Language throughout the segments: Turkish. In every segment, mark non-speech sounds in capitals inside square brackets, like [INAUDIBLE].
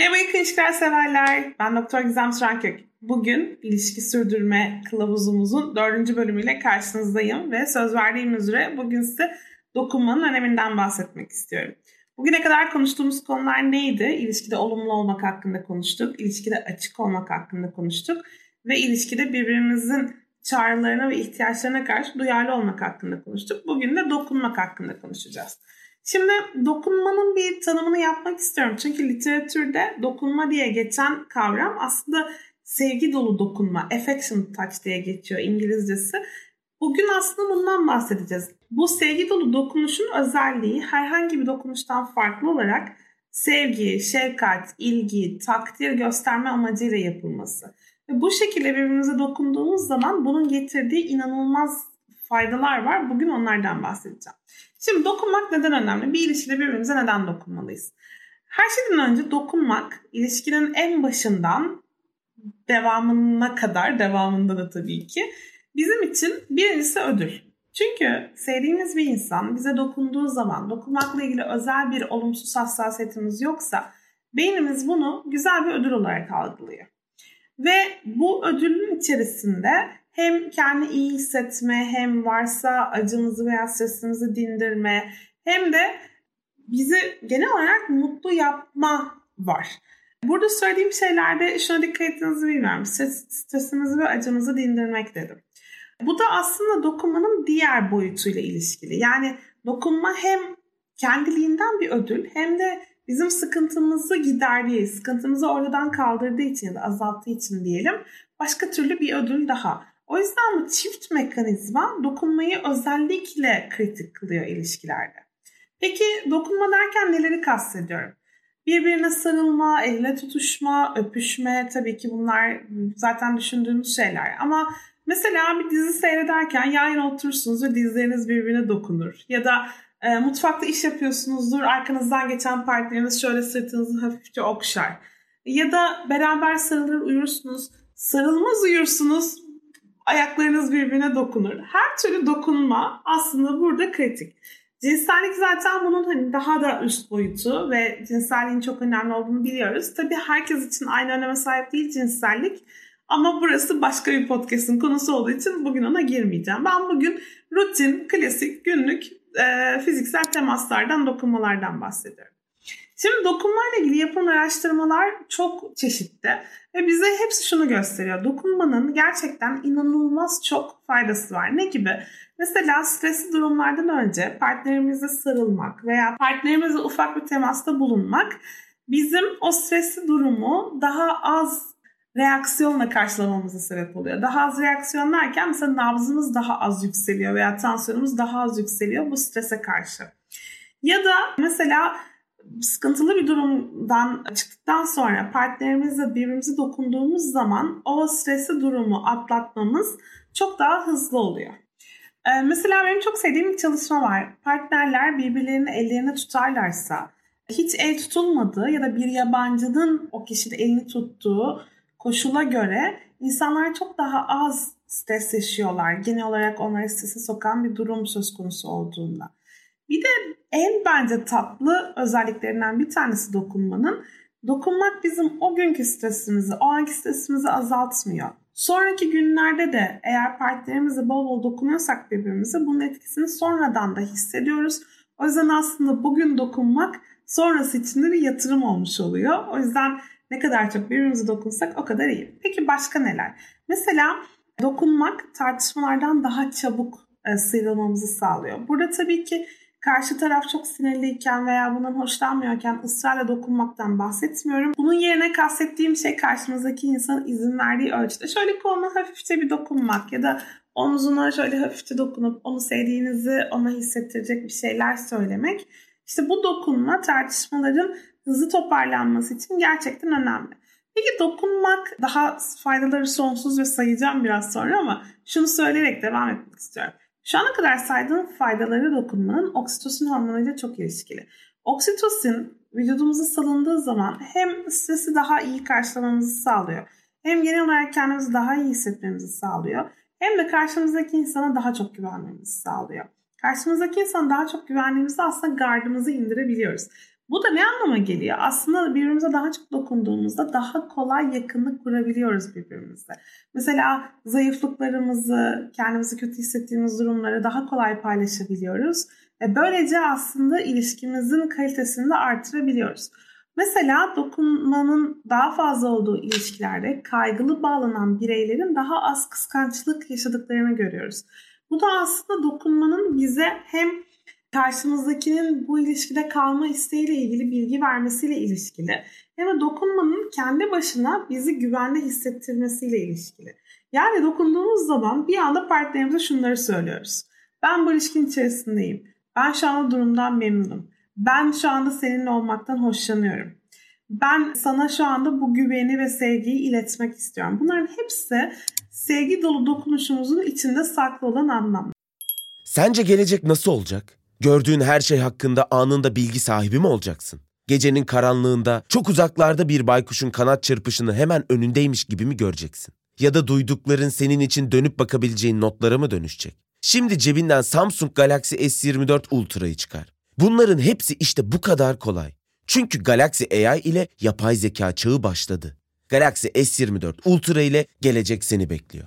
Merhaba yakın ilişkiler severler. Ben Doktor Gizem Sürenkök. Bugün ilişki sürdürme kılavuzumuzun dördüncü bölümüyle karşınızdayım ve söz verdiğim üzere bugün size dokunmanın öneminden bahsetmek istiyorum. Bugüne kadar konuştuğumuz konular neydi? İlişkide olumlu olmak hakkında konuştuk, ilişkide açık olmak hakkında konuştuk ve ilişkide birbirimizin çağrılarına ve ihtiyaçlarına karşı duyarlı olmak hakkında konuştuk. Bugün de dokunmak hakkında konuşacağız. Şimdi dokunmanın bir tanımını yapmak istiyorum. Çünkü literatürde dokunma diye geçen kavram aslında sevgi dolu dokunma, affection touch diye geçiyor İngilizcesi. Bugün aslında bundan bahsedeceğiz. Bu sevgi dolu dokunuşun özelliği herhangi bir dokunuştan farklı olarak sevgi, şefkat, ilgi, takdir gösterme amacıyla yapılması. Ve bu şekilde birbirimize dokunduğumuz zaman bunun getirdiği inanılmaz faydalar var. Bugün onlardan bahsedeceğim. Şimdi dokunmak neden önemli? Bir ilişkide birbirimize neden dokunmalıyız? Her şeyden önce dokunmak ilişkinin en başından devamına kadar, devamında da tabii ki bizim için birincisi ödül. Çünkü sevdiğimiz bir insan bize dokunduğu zaman dokunmakla ilgili özel bir olumsuz hassasiyetimiz yoksa beynimiz bunu güzel bir ödül olarak algılıyor. Ve bu ödülün içerisinde hem kendi iyi hissetme hem varsa acımızı veya stresimizi dindirme hem de bizi genel olarak mutlu yapma var. Burada söylediğim şeylerde şuna dikkat ettiğinizi bilmiyorum. Stresimizi ve acımızı dindirmek dedim. Bu da aslında dokunmanın diğer boyutuyla ilişkili. Yani dokunma hem kendiliğinden bir ödül hem de bizim sıkıntımızı giderdiği, sıkıntımızı oradan kaldırdığı için ya da azalttığı için diyelim başka türlü bir ödül daha. O yüzden bu çift mekanizma dokunmayı özellikle kritik kılıyor ilişkilerde. Peki dokunma derken neleri kastediyorum? Birbirine sarılma, elle tutuşma, öpüşme tabii ki bunlar zaten düşündüğümüz şeyler. Ama mesela bir dizi seyrederken yan yana oturursunuz ve dizleriniz birbirine dokunur. Ya da e, mutfakta iş yapıyorsunuzdur, arkanızdan geçen partneriniz şöyle sırtınızı hafifçe okşar. Ya da beraber sarılır uyursunuz, sarılmaz uyursunuz, ayaklarınız birbirine dokunur. Her türlü dokunma aslında burada kritik. Cinsellik zaten bunun hani daha da üst boyutu ve cinselliğin çok önemli olduğunu biliyoruz. Tabii herkes için aynı öneme sahip değil cinsellik. Ama burası başka bir podcast'ın konusu olduğu için bugün ona girmeyeceğim. Ben bugün rutin, klasik, günlük e, fiziksel temaslardan, dokunmalardan bahsediyorum. Şimdi dokunmayla ilgili yapılan araştırmalar çok çeşitli ve bize hepsi şunu gösteriyor. Dokunmanın gerçekten inanılmaz çok faydası var. Ne gibi? Mesela stresli durumlardan önce partnerimize sarılmak veya partnerimize ufak bir temasta bulunmak bizim o stresli durumu daha az reaksiyonla karşılamamıza sebep oluyor. Daha az reaksiyon derken mesela nabzımız daha az yükseliyor veya tansiyonumuz daha az yükseliyor bu strese karşı. Ya da mesela sıkıntılı bir durumdan çıktıktan sonra partnerimizle birbirimize dokunduğumuz zaman o stresli durumu atlatmamız çok daha hızlı oluyor. Ee, mesela benim çok sevdiğim bir çalışma var. Partnerler birbirlerini ellerine tutarlarsa hiç el tutulmadığı ya da bir yabancının o kişinin elini tuttuğu koşula göre insanlar çok daha az stres yaşıyorlar. Genel olarak onları strese sokan bir durum söz konusu olduğunda. Bir de en bence tatlı özelliklerinden bir tanesi dokunmanın dokunmak bizim o günkü stresimizi, o anki stresimizi azaltmıyor. Sonraki günlerde de eğer partnerimize bol bol dokunuyorsak birbirimize bunun etkisini sonradan da hissediyoruz. O yüzden aslında bugün dokunmak sonrası için de bir yatırım olmuş oluyor. O yüzden ne kadar çok birbirimize dokunsak o kadar iyi. Peki başka neler? Mesela dokunmak tartışmalardan daha çabuk e, sıyrılmamızı sağlıyor. Burada tabii ki karşı taraf çok sinirliyken veya bundan hoşlanmıyorken ısrarla dokunmaktan bahsetmiyorum. Bunun yerine kastettiğim şey karşımızdaki insanın izin verdiği ölçüde şöyle koluna hafifçe bir dokunmak ya da omzuna şöyle hafifçe dokunup onu sevdiğinizi ona hissettirecek bir şeyler söylemek. İşte bu dokunma tartışmaların hızlı toparlanması için gerçekten önemli. Peki dokunmak daha faydaları sonsuz ve sayacağım biraz sonra ama şunu söyleyerek devam etmek istiyorum. Şu ana kadar saydığım faydaları dokunmanın oksitosin hormonuyla çok ilişkili. Oksitosin vücudumuza salındığı zaman hem stresi daha iyi karşılamamızı sağlıyor. Hem genel olarak kendimizi daha iyi hissetmemizi sağlıyor. Hem de karşımızdaki insana daha çok güvenmemizi sağlıyor. Karşımızdaki insana daha çok güvendiğimizde aslında gardımızı indirebiliyoruz. Bu da ne anlama geliyor? Aslında birbirimize daha çok dokunduğumuzda daha kolay yakınlık kurabiliyoruz birbirimize. Mesela zayıflıklarımızı, kendimizi kötü hissettiğimiz durumları daha kolay paylaşabiliyoruz. Ve böylece aslında ilişkimizin kalitesini de artırabiliyoruz. Mesela dokunmanın daha fazla olduğu ilişkilerde kaygılı bağlanan bireylerin daha az kıskançlık yaşadıklarını görüyoruz. Bu da aslında dokunmanın bize hem karşımızdakinin bu ilişkide kalma isteğiyle ilgili bilgi vermesiyle ilişkili hem de dokunmanın kendi başına bizi güvende hissettirmesiyle ilişkili. Yani dokunduğumuz zaman bir anda partnerimize şunları söylüyoruz. Ben bu ilişkin içerisindeyim. Ben şu anda durumdan memnunum. Ben şu anda seninle olmaktan hoşlanıyorum. Ben sana şu anda bu güveni ve sevgiyi iletmek istiyorum. Bunların hepsi sevgi dolu dokunuşumuzun içinde saklı olan anlamlar. Sence gelecek nasıl olacak? Gördüğün her şey hakkında anında bilgi sahibi mi olacaksın? Gecenin karanlığında çok uzaklarda bir baykuşun kanat çırpışını hemen önündeymiş gibi mi göreceksin? Ya da duydukların senin için dönüp bakabileceğin notlara mı dönüşecek? Şimdi cebinden Samsung Galaxy S24 Ultra'yı çıkar. Bunların hepsi işte bu kadar kolay. Çünkü Galaxy AI ile yapay zeka çağı başladı. Galaxy S24 Ultra ile gelecek seni bekliyor.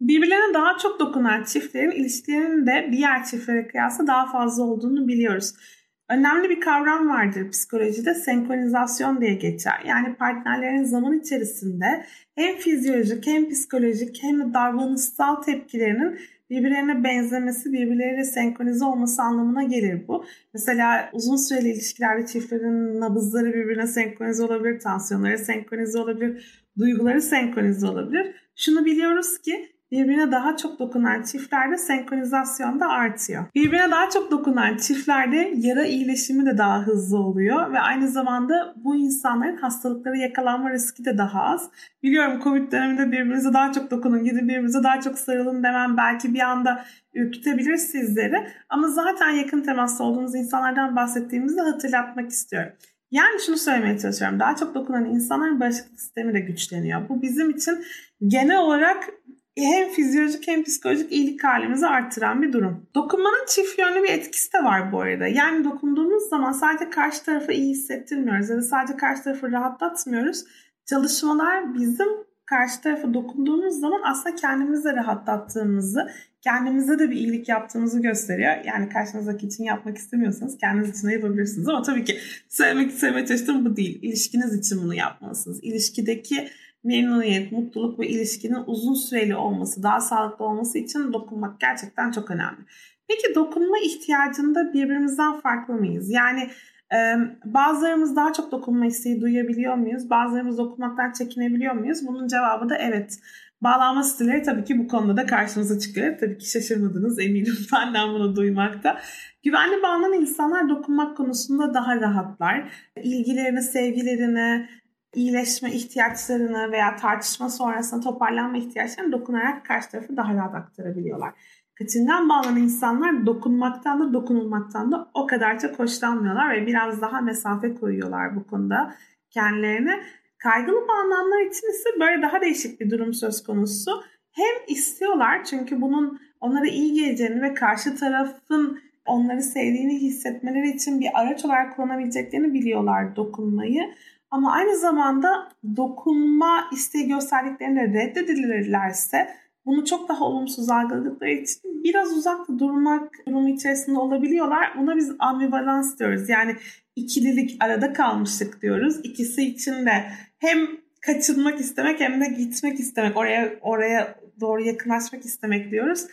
Birbirlerine daha çok dokunan çiftlerin ilişkilerinin de diğer çiftlere kıyasla daha fazla olduğunu biliyoruz. Önemli bir kavram vardır psikolojide senkronizasyon diye geçer. Yani partnerlerin zaman içerisinde hem fizyolojik hem psikolojik hem de davranışsal tepkilerinin birbirlerine benzemesi, birbirleriyle senkronize olması anlamına gelir bu. Mesela uzun süreli ilişkilerde çiftlerin nabızları birbirine senkronize olabilir, tansiyonları senkronize olabilir, duyguları senkronize olabilir. Şunu biliyoruz ki birbirine daha çok dokunan çiftlerde senkronizasyon da artıyor. Birbirine daha çok dokunan çiftlerde yara iyileşimi de daha hızlı oluyor ve aynı zamanda bu insanların hastalıklara yakalanma riski de daha az. Biliyorum Covid döneminde birbirinize daha çok dokunun, gidin birbirinize daha çok sarılın demem belki bir anda ürkütebilir sizleri. Ama zaten yakın temasta olduğunuz insanlardan bahsettiğimizi hatırlatmak istiyorum. Yani şunu söylemeye çalışıyorum. Daha çok dokunan insanların bağışıklık sistemi de güçleniyor. Bu bizim için genel olarak hem fizyolojik hem psikolojik iyilik halimizi artıran bir durum. Dokunmanın çift yönlü bir etkisi de var bu arada. Yani dokunduğumuz zaman sadece karşı tarafı iyi hissettirmiyoruz ya da sadece karşı tarafı rahatlatmıyoruz. Çalışmalar bizim karşı tarafa dokunduğumuz zaman aslında kendimizi rahatlattığımızı, kendimize de bir iyilik yaptığımızı gösteriyor. Yani karşınızdaki için yapmak istemiyorsanız kendiniz için de yapabilirsiniz. Ama tabii ki söylemek istemeye çalıştığım bu değil. İlişkiniz için bunu yapmalısınız. İlişkideki memnuniyet, mutluluk ve ilişkinin uzun süreli olması, daha sağlıklı olması için dokunmak gerçekten çok önemli. Peki dokunma ihtiyacında birbirimizden farklı mıyız? Yani e, bazılarımız daha çok dokunma isteği duyabiliyor muyuz? Bazılarımız dokunmaktan çekinebiliyor muyuz? Bunun cevabı da evet. Bağlanma stilleri tabii ki bu konuda da karşımıza çıkıyor. Tabii ki şaşırmadınız eminim [LAUGHS] benden bunu duymakta. Güvenli bağlanan insanlar dokunmak konusunda daha rahatlar. İlgilerini, sevgilerini, iyileşme ihtiyaçlarını veya tartışma sonrasında toparlanma ihtiyaçlarını dokunarak karşı tarafı daha rahat aktarabiliyorlar. Kaçıngan bağlanan insanlar dokunmaktan da dokunulmaktan da o kadar çok hoşlanmıyorlar ve biraz daha mesafe koyuyorlar bu konuda. kendilerine. Kaygılı bağlananlar için ise böyle daha değişik bir durum söz konusu. Hem istiyorlar çünkü bunun onlara iyi geleceğini ve karşı tarafın onları sevdiğini hissetmeleri için bir araç olarak kullanabileceklerini biliyorlar dokunmayı. Ama aynı zamanda dokunma isteği gösterdiklerinde reddedilirlerse bunu çok daha olumsuz algıladıkları için biraz uzakta durmak durumu içerisinde olabiliyorlar. Buna biz ambivalans diyoruz. Yani ikililik arada kalmışlık diyoruz. İkisi için de hem kaçınmak istemek hem de gitmek istemek, oraya oraya doğru yakınlaşmak istemek diyoruz.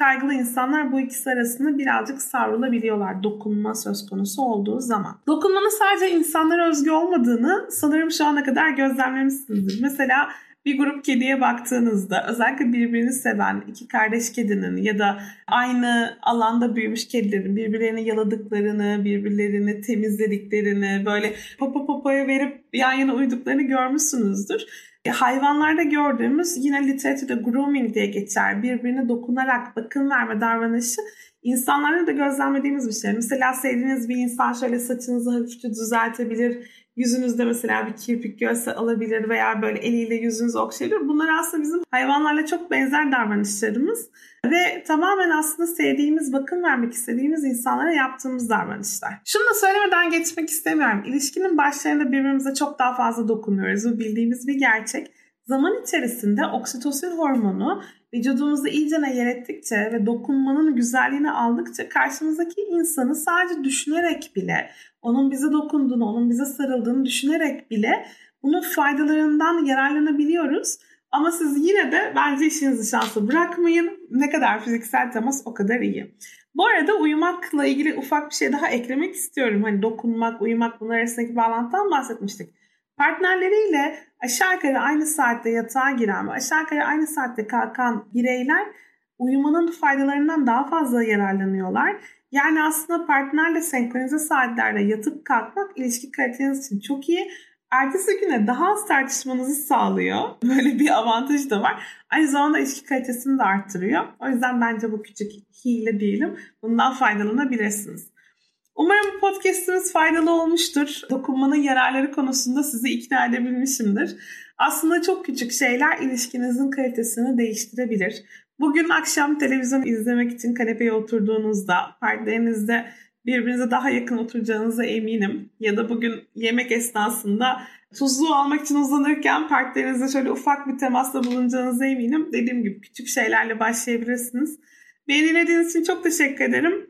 Kaygılı insanlar bu ikisi arasında birazcık savrulabiliyorlar dokunma söz konusu olduğu zaman. Dokunmanın sadece insanlara özgü olmadığını sanırım şu ana kadar gözlemlemişsinizdir. Mesela bir grup kediye baktığınızda özellikle birbirini seven iki kardeş kedinin ya da aynı alanda büyümüş kedilerin birbirlerini yaladıklarını, birbirlerini temizlediklerini, böyle popo popoya verip yan yana uyduklarını görmüşsünüzdür. E, hayvanlarda gördüğümüz yine literatürde grooming diye geçer. Birbirine dokunarak bakım verme davranışı insanlarda da gözlemlediğimiz bir şey. Mesela sevdiğiniz bir insan şöyle saçınızı hafifçe düzeltebilir, yüzünüzde mesela bir kirpik görse alabilir veya böyle eliyle yüzünüzü okşayabilir. Bunlar aslında bizim hayvanlarla çok benzer davranışlarımız ve tamamen aslında sevdiğimiz, bakım vermek istediğimiz insanlara yaptığımız davranışlar. Şunu da söylemeden geçmek istemiyorum. İlişkinin başlarında birbirimize çok daha fazla dokunuyoruz. Bu bildiğimiz bir gerçek. Zaman içerisinde oksitosin hormonu vücudumuzda iyice yer ettikçe ve dokunmanın güzelliğini aldıkça karşımızdaki insanı sadece düşünerek bile, onun bize dokunduğunu, onun bize sarıldığını düşünerek bile bunun faydalarından yararlanabiliyoruz. Ama siz yine de bence işinizi şansı bırakmayın. Ne kadar fiziksel temas o kadar iyi. Bu arada uyumakla ilgili ufak bir şey daha eklemek istiyorum. Hani dokunmak, uyumak bunlar arasındaki bağlantıdan bahsetmiştik. Partnerleriyle aşağı yukarı aynı saatte yatağa giren ve aşağı yukarı aynı saatte kalkan bireyler uyumanın faydalarından daha fazla yararlanıyorlar. Yani aslında partnerle senkronize saatlerde yatıp kalkmak ilişki kaliteniz için çok iyi. Ertesi güne daha az tartışmanızı sağlıyor. [LAUGHS] Böyle bir avantajı da var. Aynı zamanda ilişki kalitesini de arttırıyor. O yüzden bence bu küçük hile değilim. Bundan faydalanabilirsiniz. Umarım bu podcastimiz faydalı olmuştur. Dokunmanın yararları konusunda sizi ikna edebilmişimdir. Aslında çok küçük şeyler ilişkinizin kalitesini değiştirebilir. Bugün akşam televizyon izlemek için kanepeye oturduğunuzda partnerinizde birbirinize daha yakın oturacağınıza eminim. Ya da bugün yemek esnasında tuzlu almak için uzanırken partnerinizle şöyle ufak bir temasla bulunacağınıza eminim. Dediğim gibi küçük şeylerle başlayabilirsiniz. Beni dinlediğiniz için çok teşekkür ederim.